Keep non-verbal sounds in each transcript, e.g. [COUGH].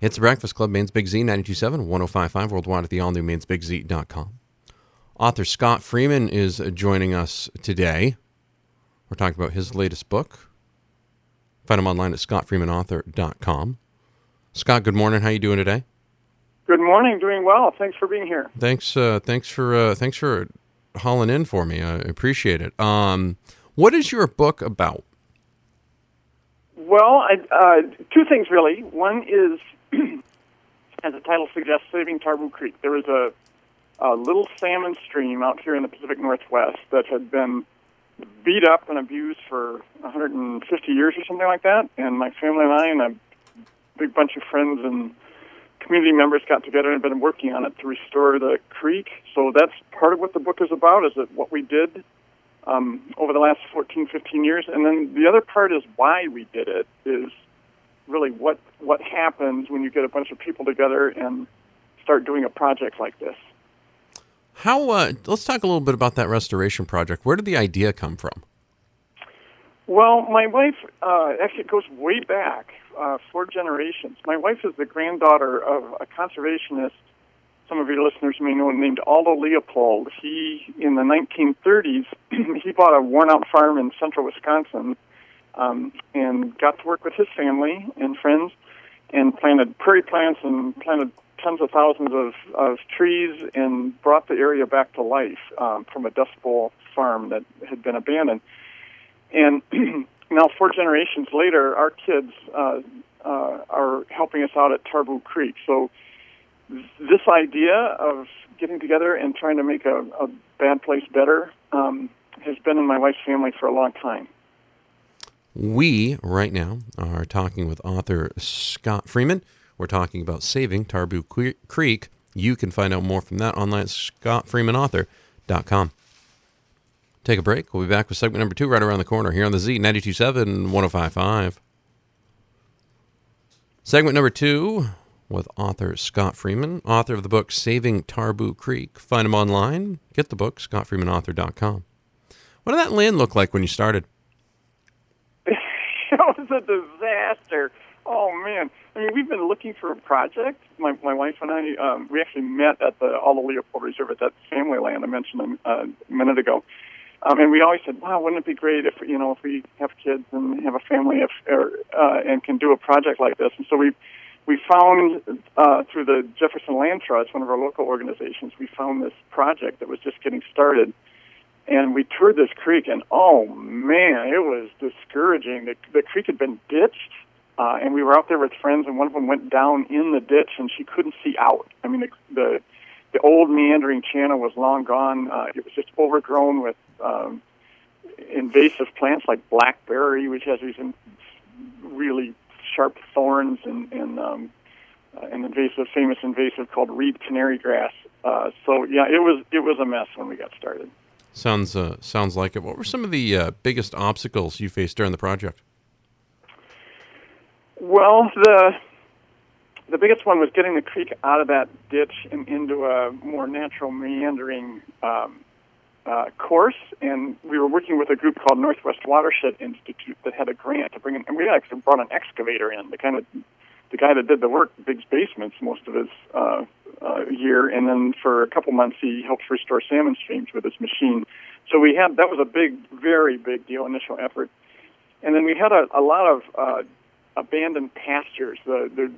It's the Breakfast Club, Maine's Big Z, 927 1055, worldwide at the all new mainsbigz.com. Author Scott Freeman is joining us today. We're talking about his latest book. Find him online at scottfreemanauthor.com. Scott, good morning. How are you doing today? Good morning. Doing well. Thanks for being here. Thanks. Uh, thanks for uh, thanks for hauling in for me. I appreciate it. Um, what is your book about? Well, I, uh, two things really. One is, [CLEARS THROAT] as the title suggests, saving Tarboo Creek. There was a, a little salmon stream out here in the Pacific Northwest that had been beat up and abused for 150 years or something like that. And my family and I and a big bunch of friends and community members got together and been working on it to restore the creek. So that's part of what the book is about. Is that what we did um, over the last 14, 15 years, and then the other part is why we did it. Is really what what happens when you get a bunch of people together and start doing a project like this. How? Uh, let's talk a little bit about that restoration project. Where did the idea come from? Well, my wife uh, actually it goes way back, uh, four generations. My wife is the granddaughter of a conservationist. Some of your listeners may know named Aldo Leopold. He, in the 1930s, [CLEARS THROAT] he bought a worn-out farm in central Wisconsin, um, and got to work with his family and friends, and planted prairie plants and planted tens of thousands of, of trees, and brought the area back to life um, from a Dust Bowl farm that had been abandoned. And [CLEARS THROAT] now, four generations later, our kids uh, uh, are helping us out at Tarboo Creek. So, this idea of getting together and trying to make a, a bad place better um, has been in my wife's family for a long time. We, right now, are talking with author Scott Freeman. We're talking about saving Tarboo Creek. You can find out more from that online at scottfreemanauthor.com. Take a break. We'll be back with segment number two right around the corner here on the Z 927 1055. Segment number two with author Scott Freeman, author of the book Saving Tarboo Creek. Find him online. Get the book, scottfreemanauthor.com. What did that land look like when you started? A disaster. Oh man! I mean, we've been looking for a project. My my wife and I, um, we actually met at the Aldo Leopold Reserve at that family land I mentioned a, a minute ago um, and we always said, "Wow, wouldn't it be great if you know if we have kids and have a family if, or, uh, and can do a project like this?" And so we we found uh, through the Jefferson Land Trust, one of our local organizations, we found this project that was just getting started, and we toured this creek, and oh man, it was discouraging. The, the creek had been ditched, uh, and we were out there with friends, and one of them went down in the ditch, and she couldn't see out. I mean, the, the the old meandering channel was long gone. Uh, it was just overgrown with um, invasive plants like blackberry, which has these really sharp thorns, and, and um, uh, an invasive, famous invasive called reed canary grass. Uh, so yeah, it was it was a mess when we got started. Sounds uh, sounds like it. What were some of the uh, biggest obstacles you faced during the project? Well, the the biggest one was getting the creek out of that ditch and into a more natural meandering um, uh, course. And we were working with a group called Northwest Watershed Institute that had a grant to bring in, and we actually brought an excavator in. The kind of the guy that did the work digs basements most of his uh, year, and then for a couple months he helped restore salmon streams with his machine. So we had that was a big, very big deal initial effort, and then we had a, a lot of uh, abandoned pastures. The, the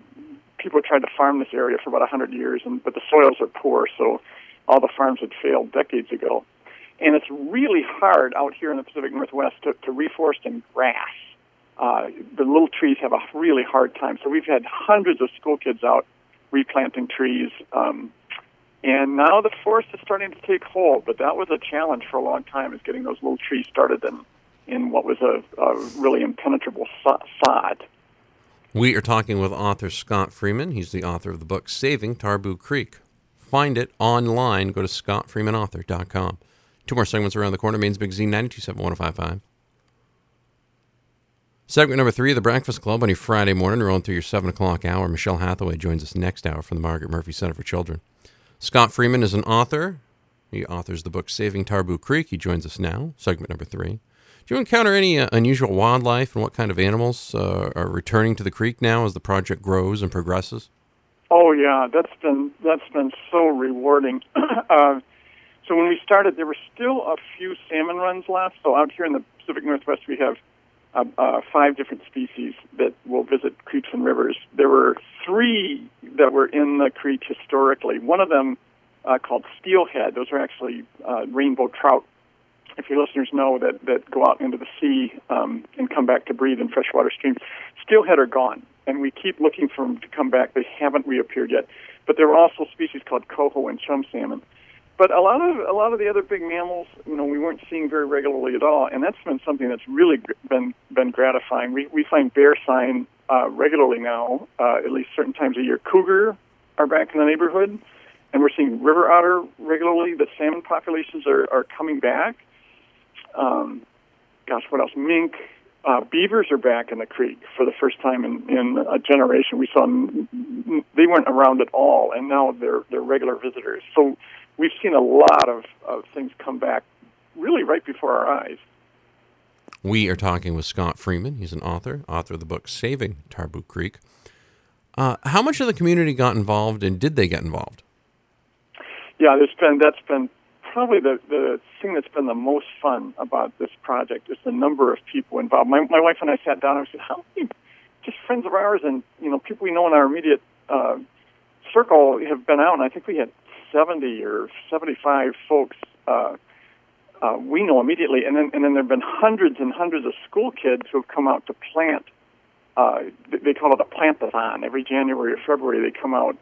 people tried to farm this area for about 100 years, and but the soils are poor, so all the farms had failed decades ago. And it's really hard out here in the Pacific Northwest to, to reforest in grass. Uh, the little trees have a really hard time. So we've had hundreds of school kids out replanting trees. Um, and now the forest is starting to take hold, but that was a challenge for a long time, is getting those little trees started in, in what was a, a really impenetrable sod. We are talking with author Scott Freeman. He's the author of the book Saving Tarboo Creek. Find it online. Go to scottfreemanauthor.com. Two more segments around the corner. Maine's Big Z 927 1055. Segment number three of the Breakfast Club on a Friday morning, rolling through your 7 o'clock hour. Michelle Hathaway joins us next hour from the Margaret Murphy Center for Children. Scott Freeman is an author. He authors the book Saving Tarboo Creek. He joins us now, segment number three. Do you encounter any uh, unusual wildlife and what kind of animals uh, are returning to the creek now as the project grows and progresses? Oh yeah, that's been that's been so rewarding. [CLEARS THROAT] uh, so when we started, there were still a few salmon runs left. So out here in the Pacific Northwest, we have uh, uh, five different species that will visit creeks and rivers. There were three that were in the creek historically. One of them, uh, called steelhead, those are actually uh, rainbow trout. If your listeners know that that go out into the sea um, and come back to breathe in freshwater streams, steelhead are gone, and we keep looking for them to come back. They haven't reappeared yet. But there are also species called coho and chum salmon but a lot of a lot of the other big mammals, you know, we weren't seeing very regularly at all, and that's been something that's really been been gratifying. We we find bear sign uh, regularly now, uh, at least certain times a year. Cougar are back in the neighborhood, and we're seeing river otter regularly. The salmon populations are are coming back. Um, gosh, what else? Mink. Uh, beavers are back in the creek for the first time in, in a generation. We saw them, they weren't around at all, and now they're they're regular visitors. So we've seen a lot of, of things come back really right before our eyes. We are talking with Scott Freeman. He's an author, author of the book Saving Tarboo Creek. Uh, how much of the community got involved, and did they get involved? Yeah, there's been that's been probably the the thing that's been the most fun about this project is the number of people involved. My my wife and I sat down and said, "How many just friends of ours and you know people we know in our immediate uh, circle have been out?" And I think we had 70 or 75 folks uh, uh, we know immediately, and then and then there have been hundreds and hundreds of school kids who have come out to plant. Uh, they call it a plantathon. Every January or February, they come out.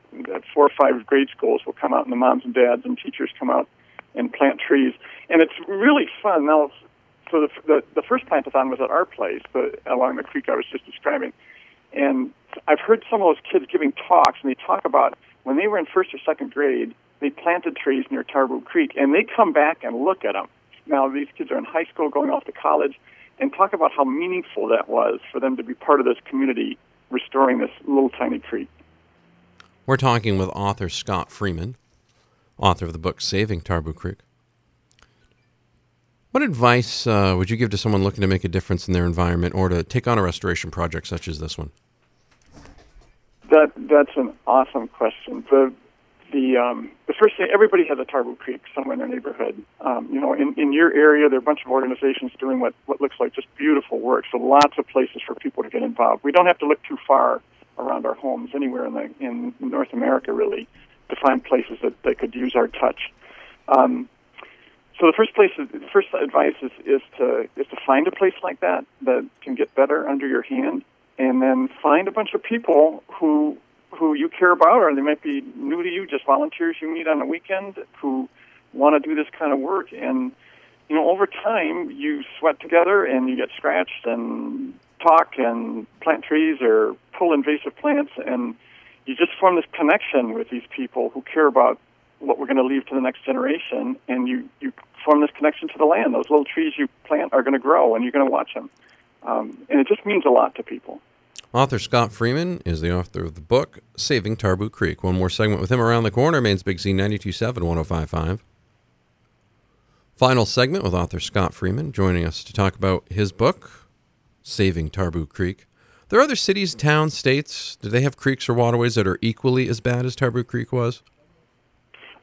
Four or five grade schools will come out, and the moms and dads and teachers come out and plant trees, and it's really fun. Now, so the the, the first plantathon was at our place, the, along the creek I was just describing, and I've heard some of those kids giving talks, and they talk about when they were in first or second grade they planted trees near Tarboo Creek, and they come back and look at them. Now, these kids are in high school, going off to college, and talk about how meaningful that was for them to be part of this community restoring this little tiny creek. We're talking with author Scott Freeman, author of the book Saving Tarboo Creek. What advice uh, would you give to someone looking to make a difference in their environment or to take on a restoration project such as this one? That that's an awesome question. The the um, the first thing everybody has a Tarboo Creek somewhere in their neighborhood. Um, you know, in, in your area, there are a bunch of organizations doing what what looks like just beautiful work. So lots of places for people to get involved. We don't have to look too far around our homes anywhere in the in North America really to find places that that could use our touch. Um, so the first place, the first advice is, is to is to find a place like that that can get better under your hand, and then find a bunch of people who who you care about, or they might be new to you, just volunteers you meet on a weekend who want to do this kind of work. And, you know, over time, you sweat together and you get scratched and talk and plant trees or pull invasive plants. And you just form this connection with these people who care about what we're going to leave to the next generation. And you, you form this connection to the land. Those little trees you plant are going to grow and you're going to watch them. Um, and it just means a lot to people. Author Scott Freeman is the author of the book Saving Tarboo Creek. One more segment with him around the corner. Maine's Big Z 927 1055. Final segment with author Scott Freeman joining us to talk about his book, Saving Tarboo Creek. There are other cities, towns, states. Do they have creeks or waterways that are equally as bad as Tarboo Creek was?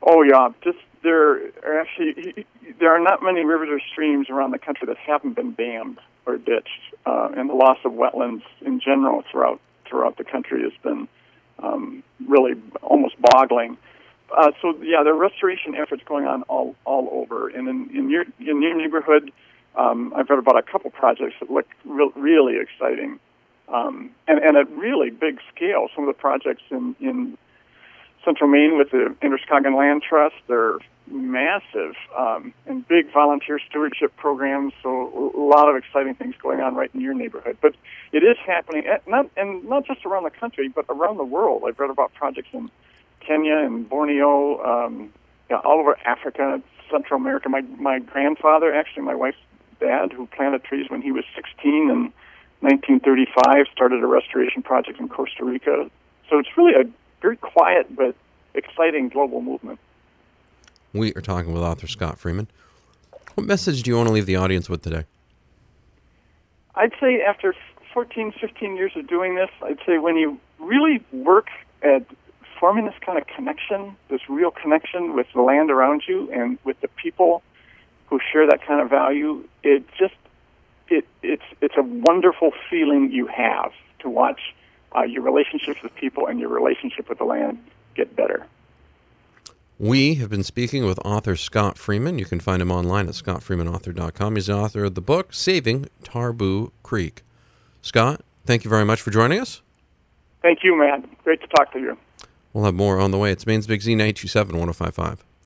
Oh yeah, just there are actually there are not many rivers or streams around the country that haven't been dammed or ditched, uh, and the loss of wetlands in general throughout throughout the country has been um, really almost boggling. Uh, so yeah, there are restoration efforts going on all all over, and in, in your in your neighborhood, um, I've read about a couple projects that look re- really exciting, um, and and at really big scale. Some of the projects in in Central Maine with the Androscoggin Land Trust, they're massive um, and big volunteer stewardship programs. So a lot of exciting things going on right in your neighborhood. But it is happening, at not and not just around the country, but around the world. I've read about projects in Kenya and Borneo, um, yeah, all over Africa, Central America. My my grandfather, actually, my wife's dad, who planted trees when he was 16 in 1935, started a restoration project in Costa Rica. So it's really a very quiet but exciting global movement. We are talking with author Scott Freeman. What message do you want to leave the audience with today? I'd say after 14, 15 years of doing this, I'd say when you really work at forming this kind of connection, this real connection with the land around you and with the people who share that kind of value, it just it it's it's a wonderful feeling you have to watch uh, your relationships with people and your relationship with the land get better. We have been speaking with author Scott Freeman. You can find him online at scottfreemanauthor.com. He's the author of the book Saving Tarboo Creek. Scott, thank you very much for joining us. Thank you, Matt. Great to talk to you. We'll have more on the way. It's Maine's Big Z 927 1055.